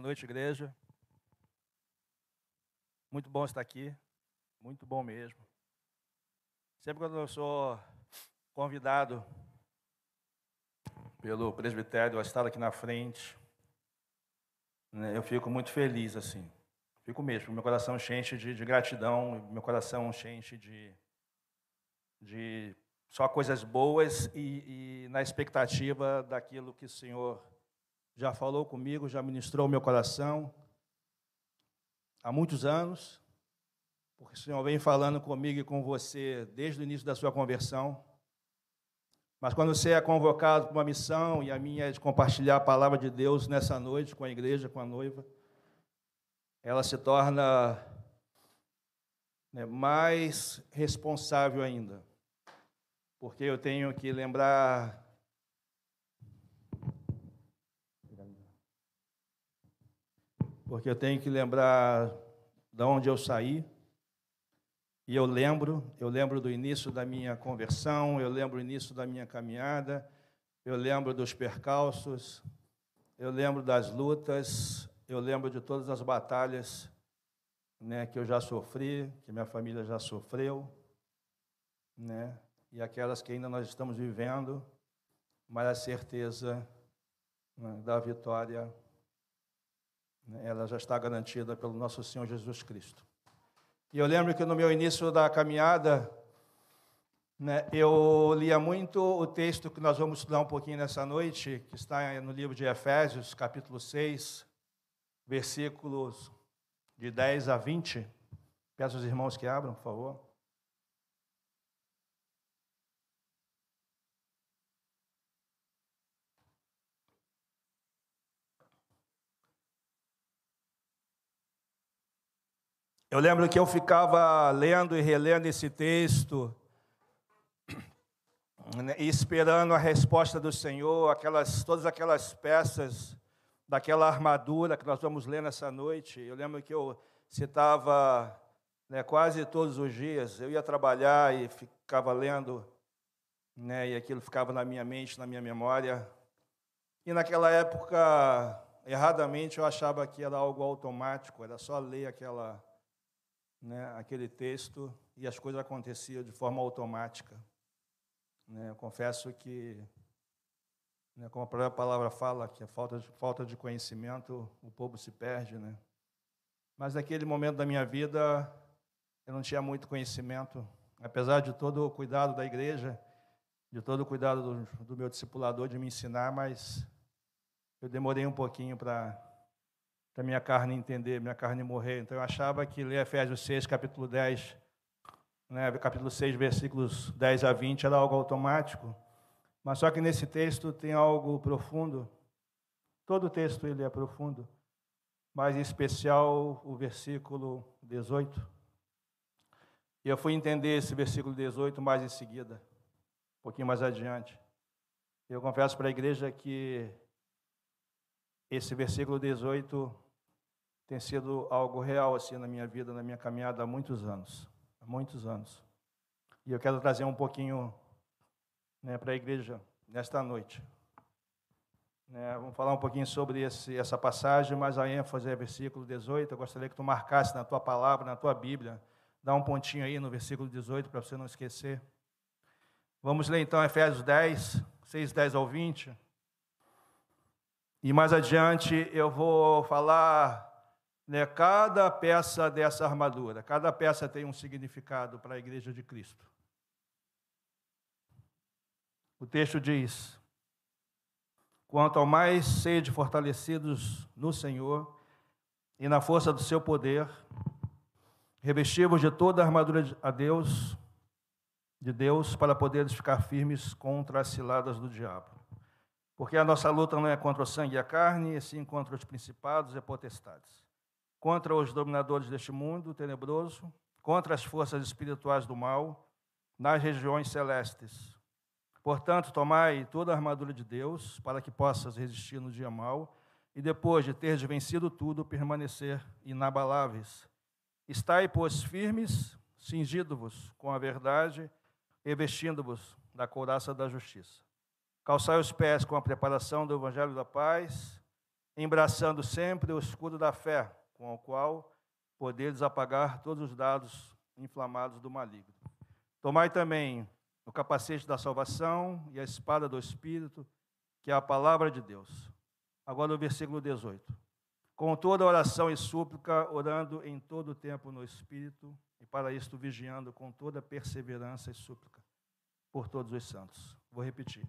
Boa noite, igreja. Muito bom estar aqui, muito bom mesmo. Sempre quando eu sou convidado pelo presbitério a estar aqui na frente, né, eu fico muito feliz assim. Fico mesmo, meu coração enche de, de gratidão, meu coração enche de, de só coisas boas e, e na expectativa daquilo que o Senhor já falou comigo, já ministrou o meu coração há muitos anos, porque o Senhor vem falando comigo e com você desde o início da sua conversão. Mas quando você é convocado para uma missão, e a minha é de compartilhar a palavra de Deus nessa noite com a igreja, com a noiva, ela se torna né, mais responsável ainda. Porque eu tenho que lembrar porque eu tenho que lembrar de onde eu saí. E eu lembro, eu lembro do início da minha conversão, eu lembro do início da minha caminhada, eu lembro dos percalços, eu lembro das lutas, eu lembro de todas as batalhas né, que eu já sofri, que minha família já sofreu, né, e aquelas que ainda nós estamos vivendo, mas a certeza né, da vitória ela já está garantida pelo nosso Senhor Jesus Cristo. E eu lembro que no meu início da caminhada, né, eu lia muito o texto que nós vamos estudar um pouquinho nessa noite, que está no livro de Efésios, capítulo 6, versículos de 10 a 20. Peço aos irmãos que abram, por favor. Eu lembro que eu ficava lendo e relendo esse texto, e esperando a resposta do Senhor, aquelas, todas aquelas peças daquela armadura que nós vamos ler nessa noite. Eu lembro que eu citava né, quase todos os dias, eu ia trabalhar e ficava lendo, né, e aquilo ficava na minha mente, na minha memória. E naquela época, erradamente, eu achava que era algo automático, era só ler aquela né, aquele texto e as coisas aconteciam de forma automática. Né, eu confesso que, né, como a própria palavra fala, que a falta de, falta de conhecimento, o povo se perde. Né? Mas naquele momento da minha vida, eu não tinha muito conhecimento, apesar de todo o cuidado da igreja, de todo o cuidado do, do meu discipulador de me ensinar, mas eu demorei um pouquinho para para minha carne entender, minha carne morrer. Então eu achava que ler Efésios 6, capítulo 10, né, capítulo 6, versículos 10 a 20 era algo automático. Mas só que nesse texto tem algo profundo. Todo o texto ele é profundo, mas em especial o versículo 18. E eu fui entender esse versículo 18 mais em seguida, um pouquinho mais adiante. Eu confesso para a igreja que esse versículo 18 tem sido algo real assim na minha vida, na minha caminhada há muitos anos, há muitos anos. E eu quero trazer um pouquinho né, para a igreja nesta noite. Né, vamos falar um pouquinho sobre esse, essa passagem, mas a ênfase é versículo 18. Eu gostaria que tu marcasse na tua palavra, na tua Bíblia. Dá um pontinho aí no versículo 18 para você não esquecer. Vamos ler então Efésios 10, 6, 10 ao 20. E mais adiante eu vou falar né, cada peça dessa armadura. Cada peça tem um significado para a igreja de Cristo. O texto diz: Quanto ao mais sede fortalecidos no Senhor e na força do seu poder, revestivos de toda a armadura a Deus, de Deus, para poderes ficar firmes contra as ciladas do diabo. Porque a nossa luta não é contra o sangue e a carne, e sim contra os principados e potestades, contra os dominadores deste mundo tenebroso, contra as forças espirituais do mal nas regiões celestes. Portanto, tomai toda a armadura de Deus, para que possas resistir no dia mau, e depois de teres vencido tudo, permanecer inabaláveis. Estai, pois, firmes, cingido-vos com a verdade e vestindo-vos da couraça da justiça Calçai os pés com a preparação do Evangelho da Paz embraçando sempre o escudo da fé, com o qual poderes apagar todos os dados inflamados do maligno. Tomai também o capacete da salvação e a espada do Espírito, que é a palavra de Deus. Agora o versículo 18. Com toda oração e súplica, orando em todo o tempo no Espírito, e para isto vigiando com toda perseverança e súplica por todos os santos. Vou repetir.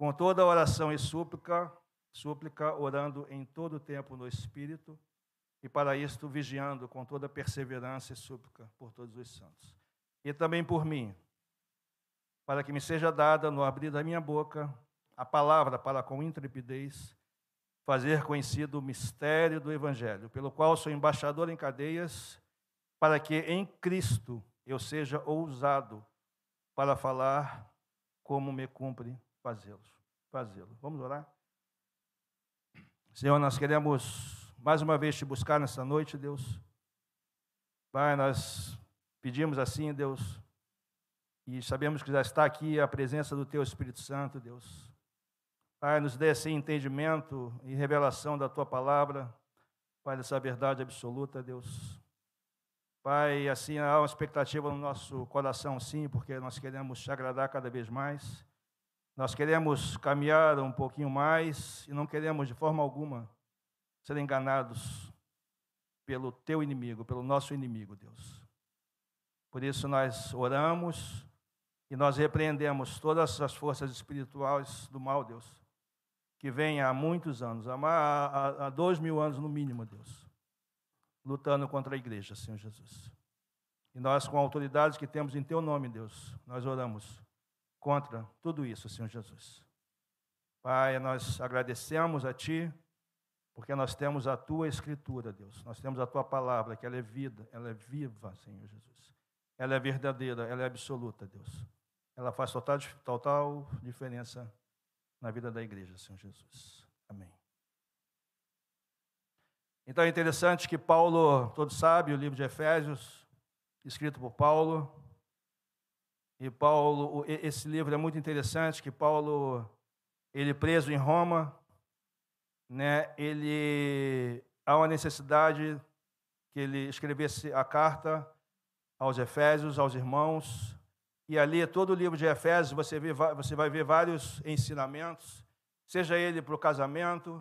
Com toda oração e súplica, súplica, orando em todo o tempo no Espírito, e para isto vigiando com toda perseverança e súplica por todos os santos. E também por mim, para que me seja dada no abrir da minha boca a palavra para com intrepidez fazer conhecido o mistério do Evangelho, pelo qual sou embaixador em cadeias, para que em Cristo eu seja ousado para falar como me cumpre fazê-lo. Fazê-lo. Vamos orar? Senhor, nós queremos mais uma vez te buscar nessa noite, Deus. Pai, nós pedimos assim, Deus, e sabemos que já está aqui a presença do Teu Espírito Santo, Deus. Pai, nos dê assim entendimento e revelação da tua palavra, Pai, dessa verdade absoluta, Deus. Pai, assim há uma expectativa no nosso coração, sim, porque nós queremos te agradar cada vez mais. Nós queremos caminhar um pouquinho mais e não queremos de forma alguma ser enganados pelo teu inimigo, pelo nosso inimigo, Deus. Por isso nós oramos e nós repreendemos todas as forças espirituais do mal, Deus que vem há muitos anos, há, dois mil anos no mínimo, Deus, lutando contra a igreja, Senhor Jesus. E nós, com a autoridade que temos em Teu nome, Deus, nós oramos contra tudo isso, Senhor Jesus. Pai, nós agradecemos a Ti, porque nós temos a Tua Escritura, Deus. Nós temos a Tua palavra, que ela é vida, ela é viva, Senhor Jesus. Ela é verdadeira, ela é absoluta, Deus. Ela faz total, total diferença na vida da igreja, Senhor Jesus. Amém. Então é interessante que Paulo, todos sabem, o livro de Efésios, escrito por Paulo, e Paulo, esse livro é muito interessante, que Paulo, ele preso em Roma, né, ele há uma necessidade que ele escrevesse a carta aos Efésios, aos irmãos, e ali, todo o livro de Efésios, você, vê, você vai ver vários ensinamentos, seja ele para o casamento,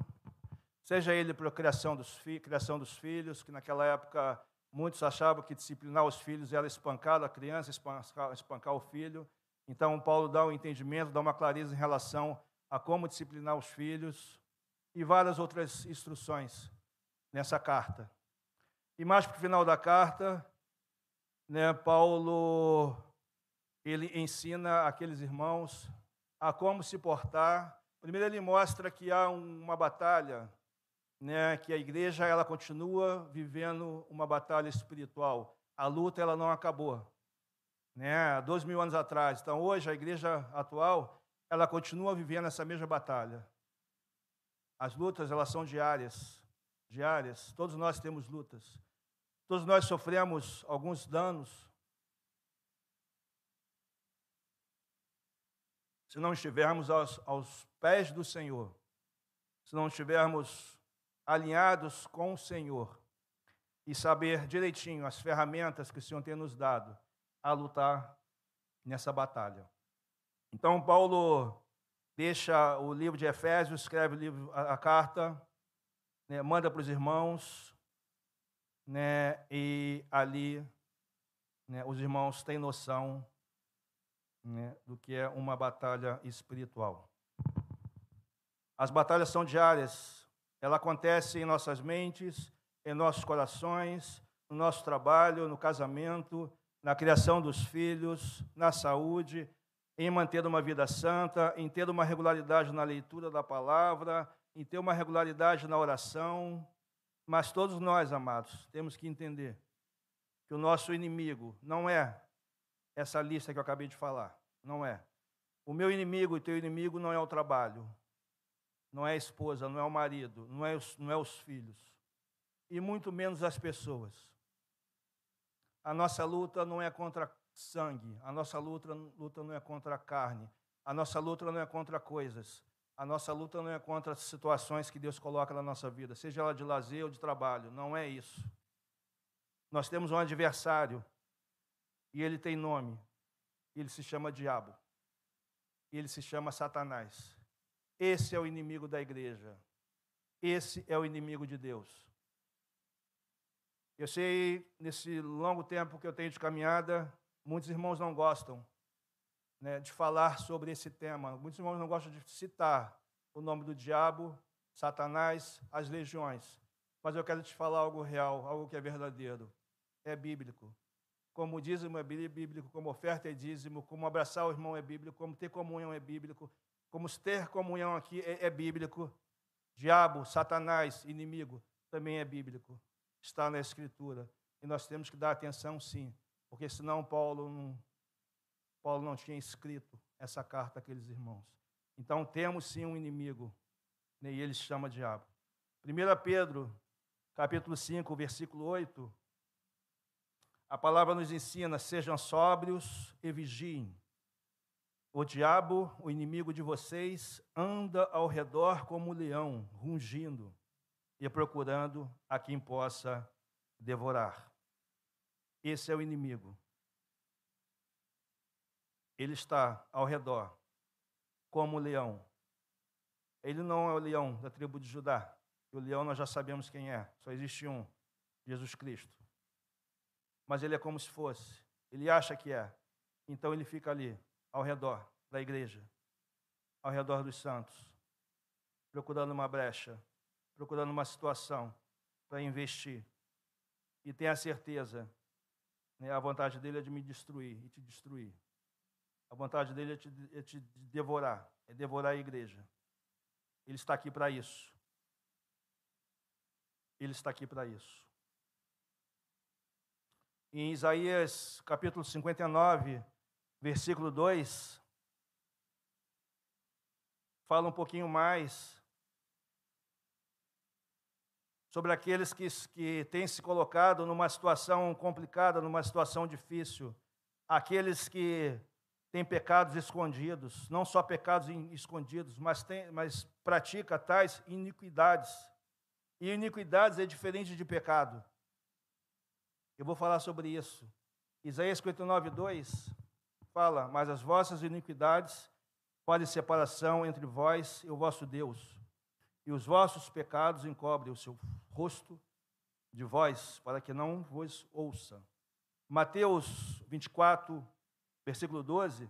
seja ele para a criação dos, criação dos filhos, que naquela época muitos achavam que disciplinar os filhos era espancar a criança, espancar, espancar o filho. Então, Paulo dá um entendimento, dá uma clareza em relação a como disciplinar os filhos e várias outras instruções nessa carta. E mais para o final da carta, né, Paulo ele ensina aqueles irmãos a como se portar. Primeiro ele mostra que há uma batalha, né, que a igreja ela continua vivendo uma batalha espiritual. A luta ela não acabou, né? Dois mil anos atrás. Então hoje a igreja atual ela continua vivendo essa mesma batalha. As lutas elas são diárias, diárias. Todos nós temos lutas. Todos nós sofremos alguns danos se não estivermos aos, aos pés do Senhor, se não estivermos alinhados com o Senhor e saber direitinho as ferramentas que o Senhor tem nos dado a lutar nessa batalha. Então, Paulo deixa o livro de Efésios, escreve livro, a, a carta, né, manda para os irmãos, né, e ali né, os irmãos têm noção né, do que é uma batalha espiritual. As batalhas são diárias, ela acontece em nossas mentes, em nossos corações, no nosso trabalho, no casamento, na criação dos filhos, na saúde, em manter uma vida santa, em ter uma regularidade na leitura da palavra, em ter uma regularidade na oração. Mas todos nós, amados, temos que entender que o nosso inimigo não é essa lista que eu acabei de falar. Não é. O meu inimigo e teu inimigo não é o trabalho, não é a esposa, não é o marido, não é os, não é os filhos, e muito menos as pessoas. A nossa luta não é contra sangue, a nossa luta, luta não é contra carne, a nossa luta não é contra coisas, A nossa luta não é contra as situações que Deus coloca na nossa vida, seja ela de lazer ou de trabalho, não é isso. Nós temos um adversário e ele tem nome. Ele se chama Diabo. Ele se chama Satanás. Esse é o inimigo da igreja. Esse é o inimigo de Deus. Eu sei, nesse longo tempo que eu tenho de caminhada, muitos irmãos não gostam né, de falar sobre esse tema. Muitos irmãos não gostam de citar o nome do diabo, Satanás, as legiões. Mas eu quero te falar algo real, algo que é verdadeiro. É bíblico. Como dízimo é bíblico, como oferta é dízimo, como abraçar o irmão é bíblico, como ter comunhão é bíblico, como ter comunhão aqui é, é bíblico. Diabo, Satanás, inimigo, também é bíblico. Está na Escritura. E nós temos que dar atenção, sim, porque senão Paulo não, Paulo não tinha escrito essa carta àqueles irmãos. Então temos sim um inimigo, né, e ele se chama diabo. 1 Pedro, capítulo 5, versículo 8, a palavra nos ensina: sejam sóbrios e vigiem. O diabo, o inimigo de vocês, anda ao redor como um leão, rungindo e procurando a quem possa devorar. Esse é o inimigo ele está ao redor, como o leão. Ele não é o leão da tribo de Judá. O leão nós já sabemos quem é, só existe um, Jesus Cristo. Mas ele é como se fosse, ele acha que é. Então ele fica ali, ao redor da igreja, ao redor dos santos, procurando uma brecha, procurando uma situação para investir. E tem a certeza, né, a vontade dele é de me destruir e te destruir. A vontade dele é te, é te devorar, é devorar a igreja. Ele está aqui para isso. Ele está aqui para isso. Em Isaías capítulo 59, versículo 2, fala um pouquinho mais sobre aqueles que, que têm se colocado numa situação complicada, numa situação difícil, aqueles que tem pecados escondidos, não só pecados escondidos, mas, tem, mas pratica tais iniquidades. E iniquidades é diferente de pecado. Eu vou falar sobre isso. Isaías 59, 2 fala: Mas as vossas iniquidades fazem separação entre vós e o vosso Deus, e os vossos pecados encobrem o seu rosto de vós, para que não vos ouça. Mateus 24, versículo 12, a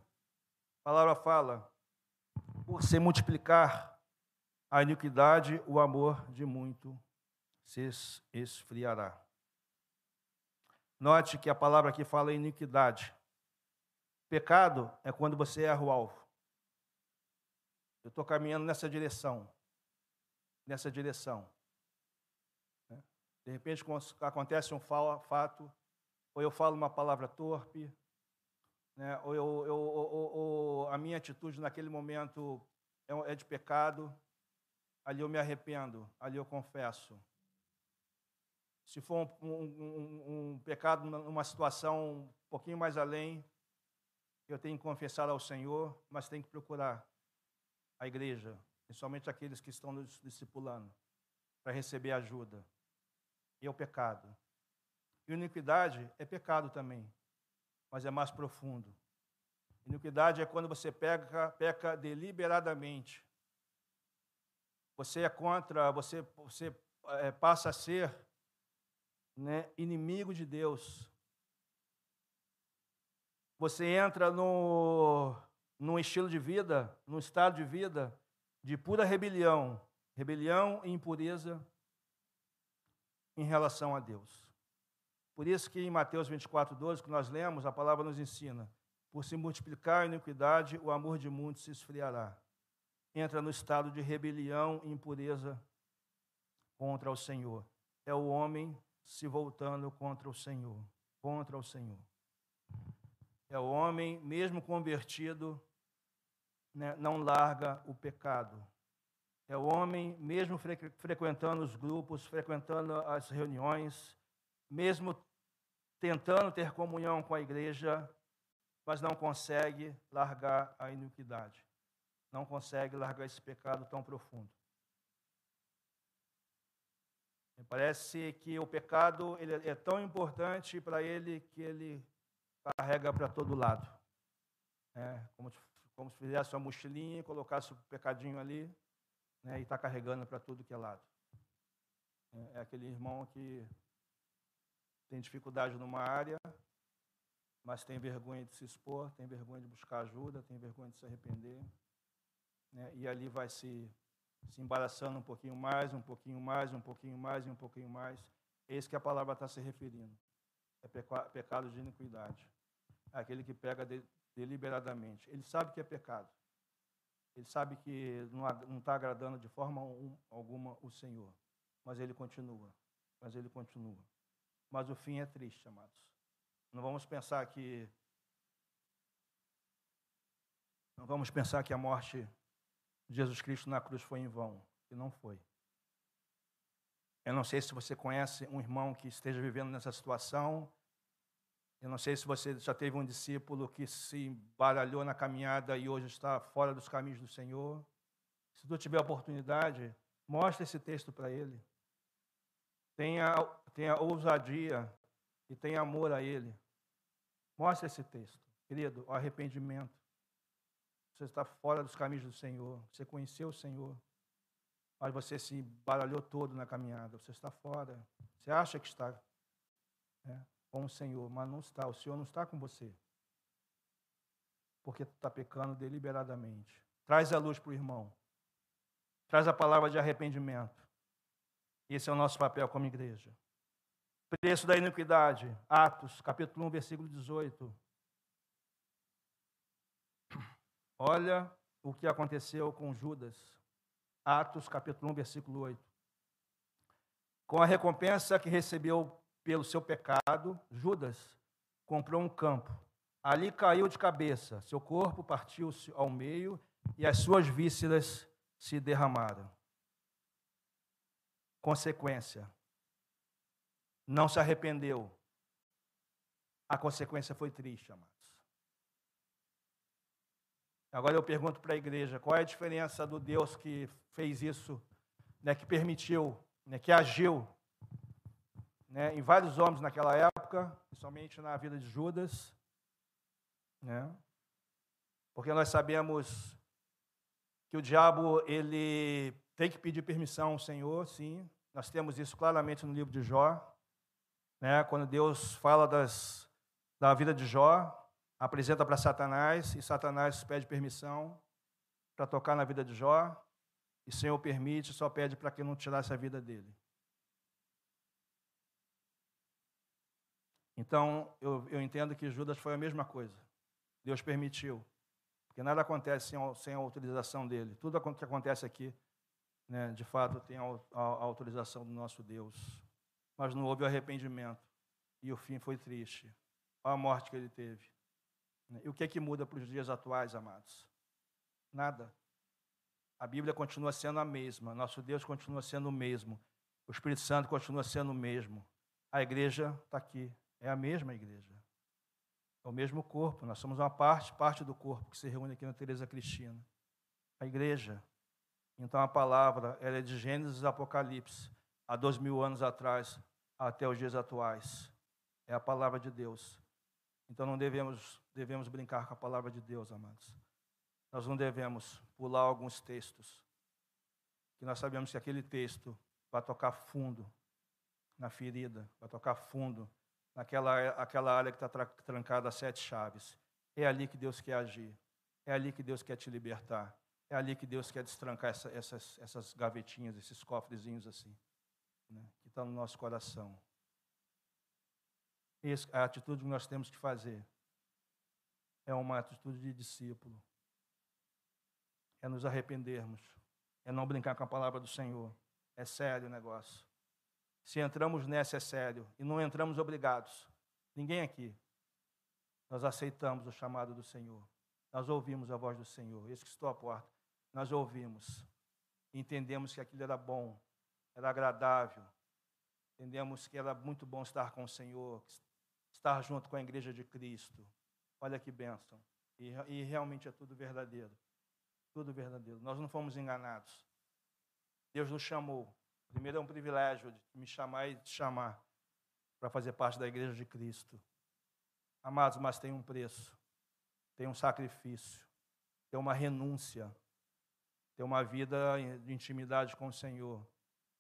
palavra fala: por se multiplicar a iniquidade, o amor de muito se esfriará. Note que a palavra aqui fala iniquidade. Pecado é quando você erra o alvo. Eu estou caminhando nessa direção. Nessa direção. Né? De repente acontece um fato, ou eu falo uma palavra torpe, né? ou, eu, ou, ou, a minha atitude naquele momento é, é de pecado, ali eu me arrependo, ali eu confesso. Se for um, um, um, pecado numa situação um pouquinho mais além, eu tenho que confessar ao Senhor, mas tenho que procurar a igreja, principalmente aqueles que estão nos discipulando, para receber ajuda. E é o pecado. E iniquidade é pecado também mas é mais profundo. Iniquidade é quando você peca, peca deliberadamente. Você é contra, você, você é, passa a ser né, inimigo de Deus. Você entra no, num estilo de vida, num estado de vida de pura rebelião, rebelião e impureza em relação a Deus. Por isso que em Mateus 24, 12, que nós lemos, a palavra nos ensina, por se multiplicar a iniquidade, o amor de muitos se esfriará. Entra no estado de rebelião e impureza contra o Senhor. É o homem se voltando contra o Senhor, contra o Senhor. É o homem, mesmo convertido, né, não larga o pecado. É o homem, mesmo frequentando os grupos, frequentando as reuniões, mesmo tentando ter comunhão com a igreja, mas não consegue largar a iniquidade. não consegue largar esse pecado tão profundo. Me parece que o pecado ele é tão importante para ele que ele carrega para todo lado. É, como, como se fizesse uma mochilinha, colocasse o pecadinho ali né, e está carregando para tudo que é lado. É, é aquele irmão que tem dificuldade numa área, mas tem vergonha de se expor, tem vergonha de buscar ajuda, tem vergonha de se arrepender. Né, e ali vai se se embaraçando um pouquinho mais, um pouquinho mais, um pouquinho mais e um pouquinho mais. É isso que a palavra está se referindo. É pecado de iniquidade. Aquele que pega deliberadamente. Ele sabe que é pecado. Ele sabe que não está agradando de forma alguma o Senhor. Mas ele continua. Mas ele continua. Mas o fim é triste, amados. Não vamos pensar que. Não vamos pensar que a morte Jesus Cristo na cruz foi em vão. E não foi. Eu não sei se você conhece um irmão que esteja vivendo nessa situação. Eu não sei se você já teve um discípulo que se embaralhou na caminhada e hoje está fora dos caminhos do Senhor. Se tu tiver oportunidade, mostre esse texto para ele. Tenha, tenha ousadia e tenha amor a ele. Mostre esse texto. Querido, o arrependimento. Você está fora dos caminhos do Senhor. Você conheceu o Senhor. Mas você se baralhou todo na caminhada. Você está fora. Você acha que está né, com o Senhor, mas não está. O Senhor não está com você. Porque está pecando deliberadamente. Traz a luz para o irmão. Traz a palavra de arrependimento. Esse é o nosso papel como igreja. Preço da iniquidade. Atos, capítulo 1, versículo 18. Olha o que aconteceu com Judas. Atos capítulo 1, versículo 8. Com a recompensa que recebeu pelo seu pecado, Judas comprou um campo. Ali caiu de cabeça, seu corpo partiu-se ao meio e as suas vísceras se derramaram. Consequência: não se arrependeu. A consequência foi triste, amado. Agora eu pergunto para a igreja, qual é a diferença do Deus que fez isso, né, que permitiu, né, que agiu né, em vários homens naquela época, principalmente na vida de Judas, né? Porque nós sabemos que o diabo ele tem que pedir permissão ao Senhor, sim. Nós temos isso claramente no livro de Jó, né? Quando Deus fala das, da vida de Jó, apresenta para Satanás e Satanás pede permissão para tocar na vida de Jó. E o Senhor permite, só pede para que não tirasse a vida dele. Então, eu, eu, entendo que Judas foi a mesma coisa. Deus permitiu. Porque nada acontece sem, sem a autorização dele. Tudo que acontece aqui, né, de fato, tem a, a, a autorização do nosso Deus. Mas não houve arrependimento. E o fim foi triste. Olha a morte que ele teve. E o que é que muda para os dias atuais, amados? Nada. A Bíblia continua sendo a mesma, nosso Deus continua sendo o mesmo, o Espírito Santo continua sendo o mesmo. A igreja está aqui, é a mesma igreja. É o mesmo corpo, nós somos uma parte, parte do corpo que se reúne aqui na Teresa Cristina. A igreja. Então a palavra ela é de Gênesis e Apocalipse, há dois mil anos atrás até os dias atuais. É a palavra de Deus. Então não devemos, devemos brincar com a palavra de Deus, amados. Nós não devemos pular alguns textos, que nós sabemos que aquele texto vai tocar fundo na ferida, vai tocar fundo naquela aquela área que está trancada a sete chaves. É ali que Deus quer agir. É ali que Deus quer te libertar. É ali que Deus quer destrancar essa, essas, essas gavetinhas, esses cofrezinhos assim, né, que estão no nosso coração a atitude que nós temos que fazer é uma atitude de discípulo. É nos arrependermos. É não brincar com a palavra do Senhor. É sério o negócio. Se entramos nessa, é sério. E não entramos obrigados. Ninguém aqui. Nós aceitamos o chamado do Senhor. Nós ouvimos a voz do Senhor. Esse que estou à porta. Nós ouvimos. Entendemos que aquilo era bom, era agradável. Entendemos que era muito bom estar com o Senhor, estar junto com a igreja de Cristo. Olha que bênção. E, e realmente é tudo verdadeiro. tudo verdadeiro. Nós não fomos enganados. Deus nos chamou. Primeiro é um privilégio de me chamar e te chamar para fazer parte da igreja de Cristo. Amados, mas tem um preço, tem um sacrifício, tem uma renúncia, tem uma vida de intimidade com o Senhor.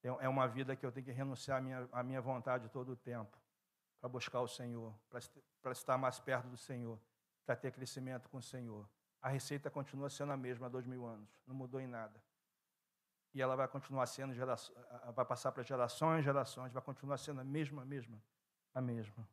É uma vida que eu tenho que renunciar à minha, à minha vontade todo o tempo para buscar o Senhor, para estar mais perto do Senhor, para ter crescimento com o Senhor. A receita continua sendo a mesma há dois mil anos, não mudou em nada. E ela vai continuar sendo, vai passar para gerações gerações, vai continuar sendo a mesma, a mesma, a mesma.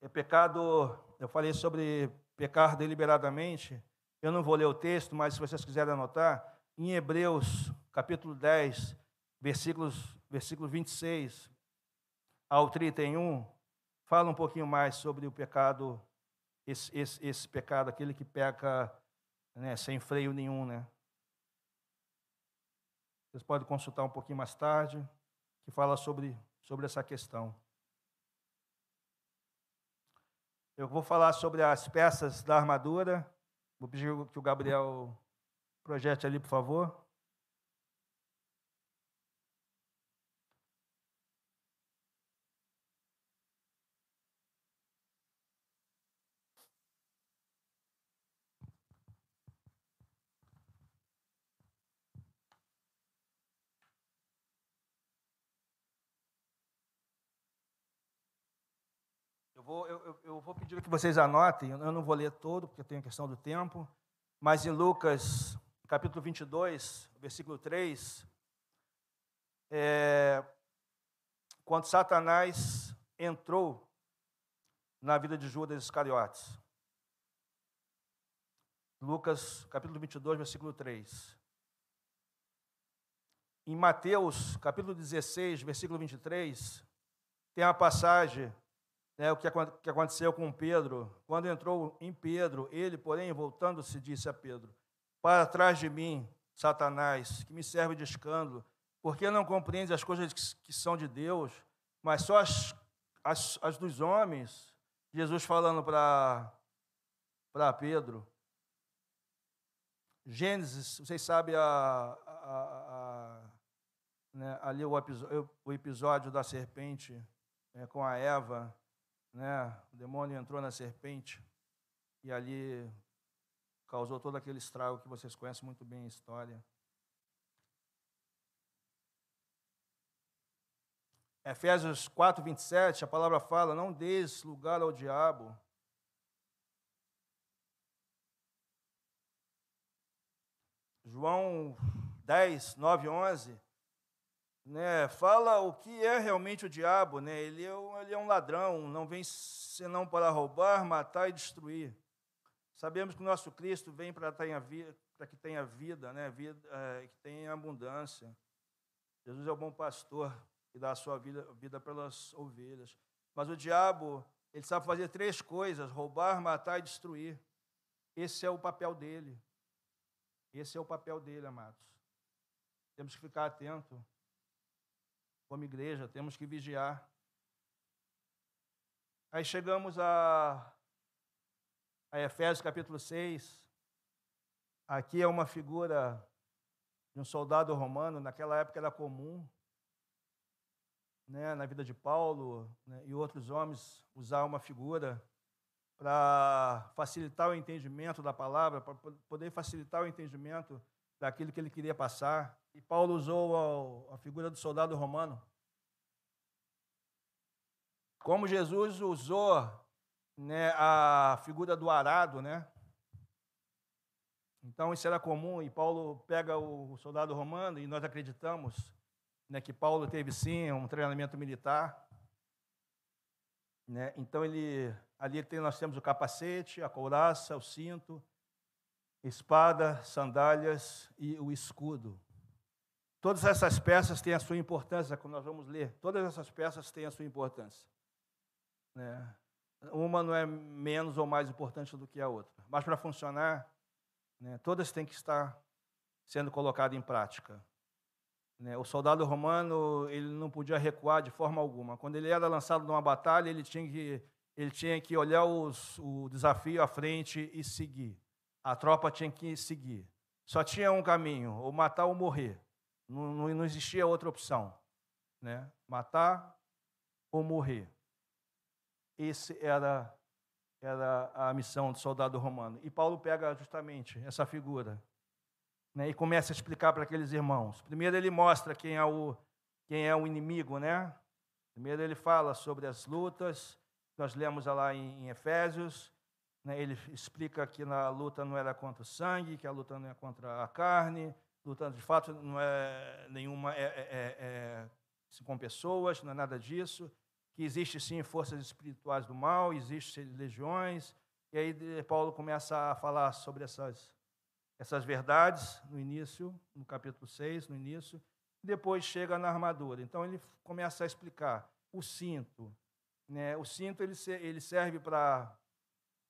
É pecado, eu falei sobre pecar deliberadamente. Eu não vou ler o texto, mas se vocês quiserem anotar, em Hebreus, capítulo 10, versículos, versículo 26 ao 31, fala um pouquinho mais sobre o pecado, esse, esse, esse pecado, aquele que peca né, sem freio nenhum, né? Vocês podem consultar um pouquinho mais tarde, que fala sobre, sobre essa questão. Eu vou falar sobre as peças da armadura. Vou pedir que o Gabriel projete ali, por favor. Eu vou, eu, eu vou pedir que vocês anotem, eu não vou ler todo, porque tem a questão do tempo, mas em Lucas, capítulo 22, versículo 3, é, quando Satanás entrou na vida de Judas Iscariotes. Lucas, capítulo 22, versículo 3. Em Mateus, capítulo 16, versículo 23, tem a passagem né, o que, aconteceu com Pedro. Quando entrou em Pedro, ele, porém, voltando-se, disse a Pedro: Para trás de mim, Satanás, que me serve de escândalo, porque não compreende as coisas que, que são de Deus, mas só as, as, as dos homens. Jesus falando para Pedro. Gênesis, vocês sabem a, a, a, né, ali o episódio, o episódio da serpente né, com a Eva né? O demônio entrou na serpente e ali causou todo aquele estrago que vocês conhecem muito bem a história. Efésios 4, 27, a palavra fala: Não deis lugar ao diabo. João 10, 9, 11 né, fala o que é realmente o diabo. Né? Ele, é, um, ele é um ladrão, não vem senão para roubar, matar e destruir. Sabemos que o nosso Cristo vem para, que tenha vida, né? vida é, que tenha abundância. Jesus é o bom pastor que dá a sua vida, vida pelas ovelhas. Mas o diabo, ele sabe fazer três coisas: roubar, matar e destruir. Esse é o papel dele. Esse é o papel dele, amados. Temos que ficar atentos como igreja, temos que vigiar. Aí chegamos a, a Efésios capítulo 6. Aqui é uma figura de um soldado romano, naquela época era comum, né, na vida de Paulo né, e outros homens, usar uma figura para facilitar o entendimento da palavra, para poder facilitar o entendimento daquilo que ele queria passar. E Paulo usou a, figura do soldado romano. Como Jesus usou né, a figura do arado, né? Então isso era comum e Paulo pega o soldado romano e nós acreditamos né, que Paulo teve sim um treinamento militar. Né? Então ele ali tem, nós temos o capacete, a couraça, o cinto, espada, sandálias e o escudo. Todas essas peças têm a sua importância, como nós vamos ler. Todas essas peças têm a sua importância. Né? Uma não é menos ou mais importante do que a outra. Mas para funcionar, né, todas têm que estar sendo colocadas em prática. Né? O soldado romano ele não podia recuar de forma alguma. Quando ele era lançado numa batalha, ele tinha que ele tinha que olhar os, o desafio à frente e seguir. A tropa tinha que seguir. Só tinha um caminho, ou matar ou morrer. Não, não, não existia outra opção. Né? Matar ou morrer. Esse era, era a missão do soldado romano. E Paulo pega justamente essa figura né? e começa a explicar para aqueles irmãos. Primeiro ele mostra quem é o, quem é o inimigo, né? Primeiro ele fala sobre as lutas, nós lemos lá em, em Efésios, né, ele explica que na luta não era contra o sangue, que a luta não é contra a carne, luta de fato não é nenhuma é, é, é, é com pessoas, não é nada disso, que existe sim forças espirituais do mal, existem legiões, e aí Paulo começa a falar sobre essas, essas verdades no início, no capítulo 6, no início, depois chega na armadura. Então ele começa a explicar o cinto, né? O cinto ele, ele serve para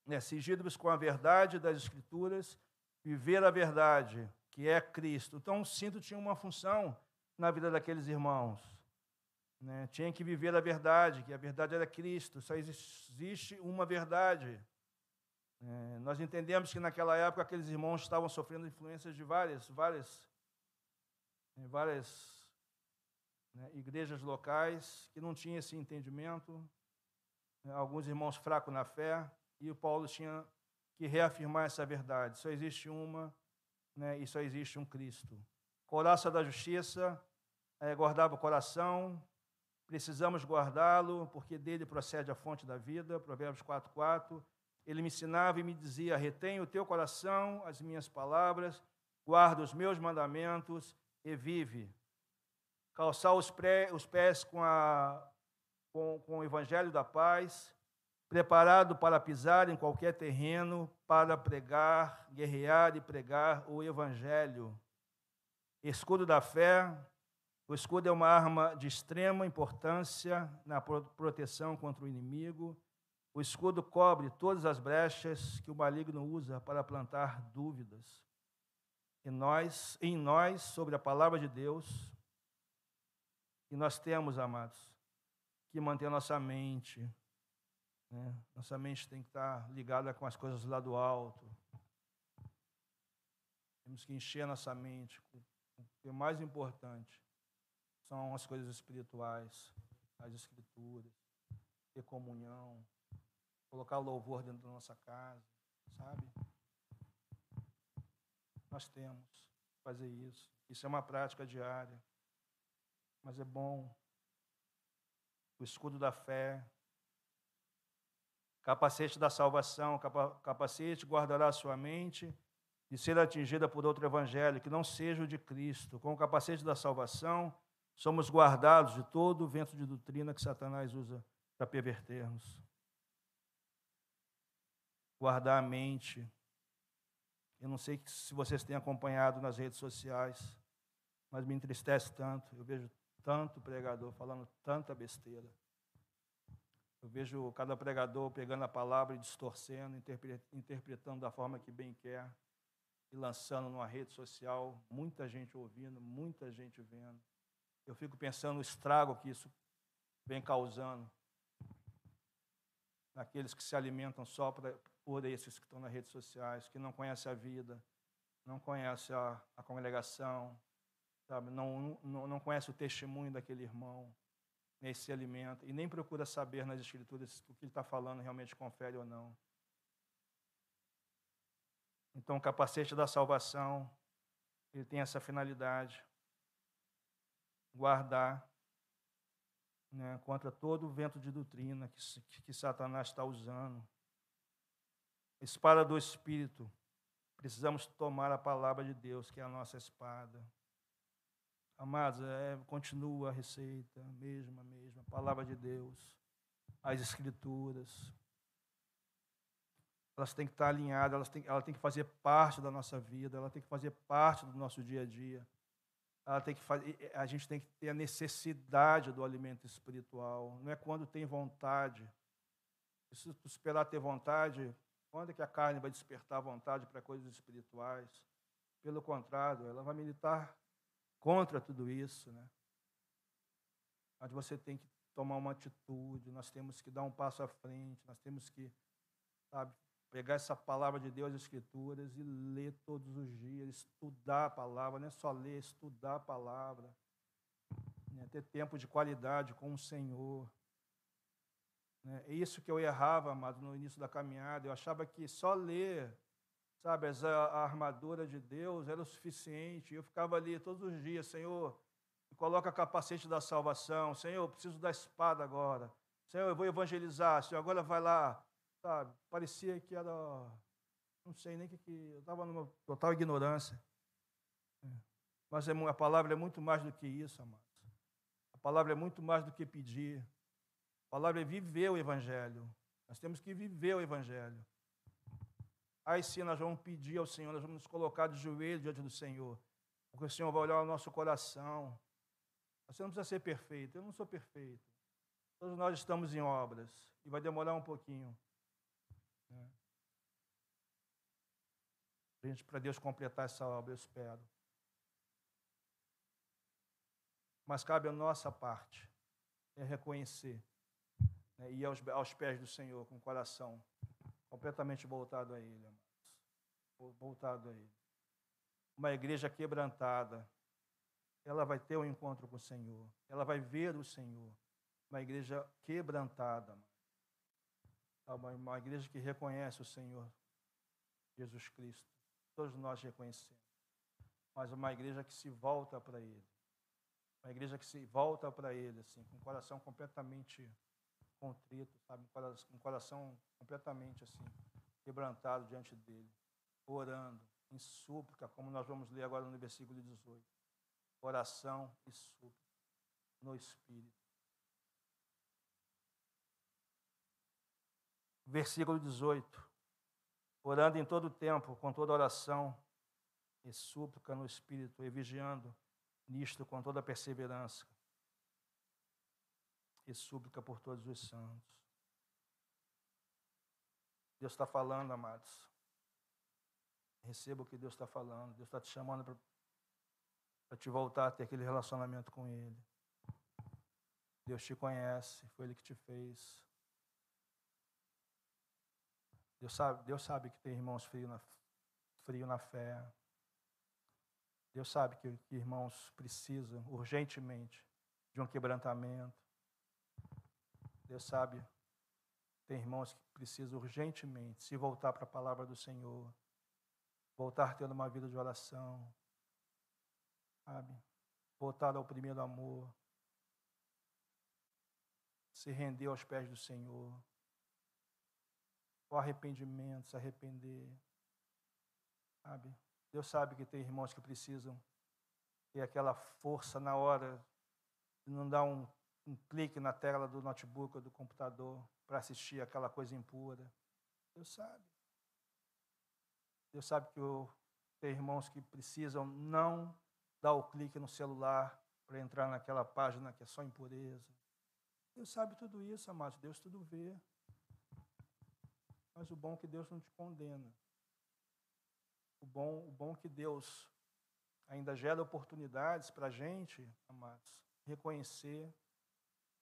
né, cingidos com a verdade das Escrituras, viver a verdade, que é Cristo. Então, o cinto tinha uma função na vida daqueles irmãos. Né? Tinha que viver a verdade, que a verdade era Cristo. Só existe uma verdade. É, nós entendemos que naquela época aqueles irmãos estavam sofrendo influências de várias, várias, né, várias né, igrejas locais que não tinham esse entendimento, né, alguns irmãos fracos na fé, e o Paulo tinha que reafirmar essa verdade. Só existe uma, né, e só existe um Cristo. Coraça da justiça, é, guardava o coração, precisamos guardá-lo, porque dele procede a fonte da vida, Provérbios 4,4. Ele me ensinava e me dizia: retém o teu coração, as minhas palavras, guarda os meus mandamentos e vive. Calçar os, pré, os pés com a com, com o evangelho da paz, preparado para pisar em qualquer terreno, para pregar, guerrear e pregar o evangelho. Escudo da fé. O escudo é uma arma de extrema importância na proteção contra o inimigo. O escudo cobre todas as brechas que o maligno usa para plantar dúvidas. E nós, em nós, sobre a palavra de Deus, e nós temos, amados, que manter nossa mente. Né? Nossa mente tem que estar ligada com as coisas lá do alto. Temos que encher a nossa mente. O que é mais importante são as coisas espirituais, as escrituras, ter comunhão, colocar louvor dentro da nossa casa, sabe? Nós temos que fazer isso. Isso é uma prática diária. Mas é bom o escudo da fé, capacete da salvação, capacete guardará a sua mente de ser atingida por outro evangelho que não seja o de Cristo. Com o capacete da salvação, somos guardados de todo o vento de doutrina que Satanás usa para perverter-nos. Guardar a mente. Eu não sei se vocês têm acompanhado nas redes sociais, mas me entristece tanto. Eu vejo tanto pregador falando tanta besteira. Eu vejo cada pregador pegando a palavra e distorcendo, interpretando da forma que bem quer e lançando numa rede social, muita gente ouvindo, muita gente vendo. Eu fico pensando no estrago que isso vem causando naqueles que se alimentam só pra, por esses que estão nas redes sociais, que não conhecem a vida, não conhecem a, a congregação, sabe? Não, não, não conhece o testemunho daquele irmão, nem se alimenta, e nem procura saber nas escrituras se o que ele está falando realmente confere ou não. Então, o capacete da salvação, ele tem essa finalidade, guardar né, contra todo o vento de doutrina que, que, que Satanás está usando. Espada do Espírito, precisamos tomar a palavra de Deus, que é a nossa espada. Amados, é, continua a receita, mesma, mesma, a palavra de Deus, as escrituras. Elas têm que estar alinhadas, elas têm, ela tem que fazer parte da nossa vida, ela tem que fazer parte do nosso dia a dia. Ela tem que fazer, a gente tem que ter a necessidade do alimento espiritual. Não é quando tem vontade. Se esperar ter vontade, quando é que a carne vai despertar vontade para coisas espirituais? Pelo contrário, ela vai militar contra tudo isso. Né? Mas você tem que tomar uma atitude, nós temos que dar um passo à frente, nós temos que, sabe, pegar essa palavra de Deus, as Escrituras, e ler todos os dias, estudar a palavra, não é só ler, estudar a palavra, né? ter tempo de qualidade com o Senhor. Né? É isso que eu errava, amado, no início da caminhada. Eu achava que só ler, sabe, a armadura de Deus era o suficiente. Eu ficava ali todos os dias, Senhor, coloca a capacete da salvação. Senhor, eu preciso da espada agora. Senhor, eu vou evangelizar. Senhor, agora vai lá. Sabe, parecia que era. Não sei nem o que, que. Eu estava numa total ignorância. É. Mas é a palavra é muito mais do que isso, amados. A palavra é muito mais do que pedir. A palavra é viver o Evangelho. Nós temos que viver o Evangelho. Aí sim nós vamos pedir ao Senhor, nós vamos nos colocar de joelho diante do Senhor. Porque o Senhor vai olhar o nosso coração. Você não precisa ser perfeito, eu não sou perfeito. Todos nós estamos em obras e vai demorar um pouquinho. Né? Para Deus completar essa obra, eu espero. Mas cabe a nossa parte é reconhecer né, e aos, aos pés do Senhor com o coração completamente voltado a Ele. Voltado a Ele. Uma igreja quebrantada, ela vai ter um encontro com o Senhor, ela vai ver o Senhor. Uma igreja quebrantada, uma, uma igreja que reconhece o Senhor Jesus Cristo. Todos nós reconhecemos. Mas uma igreja que se volta para Ele. Uma igreja que se volta para Ele, assim, com o coração completamente contrito, sabe? Um coração completamente assim, quebrantado diante dele, orando, em súplica, como nós vamos ler agora no versículo 18. Oração e súplica no Espírito. Versículo 18. Orando em todo tempo, com toda oração e súplica no Espírito, e vigiando nisto com toda perseverança e súplica por todos os santos. Deus está falando, amados. Receba o que Deus está falando. Deus está te chamando para te voltar a ter aquele relacionamento com Ele. Deus te conhece, foi Ele que te fez. Deus sabe, Deus sabe que tem irmãos frios na, frio na fé. Deus sabe que, que irmãos precisam urgentemente de um quebrantamento. Deus sabe, tem irmãos que precisam urgentemente se voltar para a palavra do Senhor, voltar tendo uma vida de oração, sabe? Voltar ao primeiro amor, se render aos pés do Senhor, o arrependimento, se arrepender, sabe? Deus sabe que tem irmãos que precisam ter aquela força na hora de não dar um um clique na tela do notebook ou do computador para assistir aquela coisa impura. Deus sabe. Deus sabe que eu, tem irmãos que precisam não dar o clique no celular para entrar naquela página que é só impureza. Deus sabe tudo isso, amados. Deus tudo vê. Mas o bom é que Deus não te condena. O bom, o bom é que Deus ainda gera oportunidades para a gente, amados, reconhecer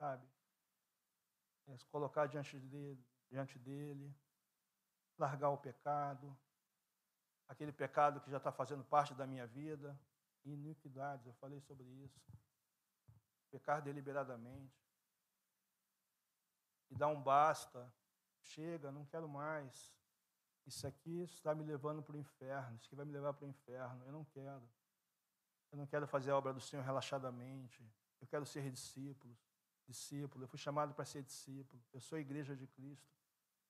sabe? É, se colocar diante dele, diante dele, largar o pecado, aquele pecado que já está fazendo parte da minha vida, iniquidades, eu falei sobre isso. Pecar deliberadamente. E dar um basta, chega, não quero mais. Isso aqui está me levando para o inferno, isso aqui vai me levar para o inferno, eu não quero. Eu não quero fazer a obra do Senhor relaxadamente, eu quero ser discípulo discípulo, eu fui chamado para ser discípulo, eu sou a igreja de Cristo,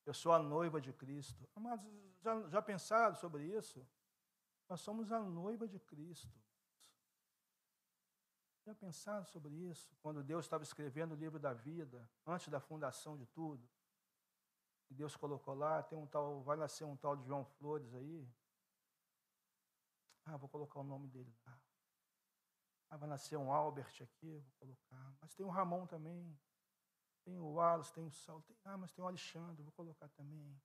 eu sou a noiva de Cristo. Amados, já, já pensaram sobre isso? Nós somos a noiva de Cristo. Já pensaram sobre isso? Quando Deus estava escrevendo o livro da vida, antes da fundação de tudo, e Deus colocou lá, tem um tal, vai nascer um tal de João Flores aí. Ah, vou colocar o nome dele lá. Ah, vai nascer um Albert aqui, vou colocar. Mas tem o Ramon também. Tem o Wallace, tem o Saulo. Tem, ah, mas tem o Alexandre, vou colocar também.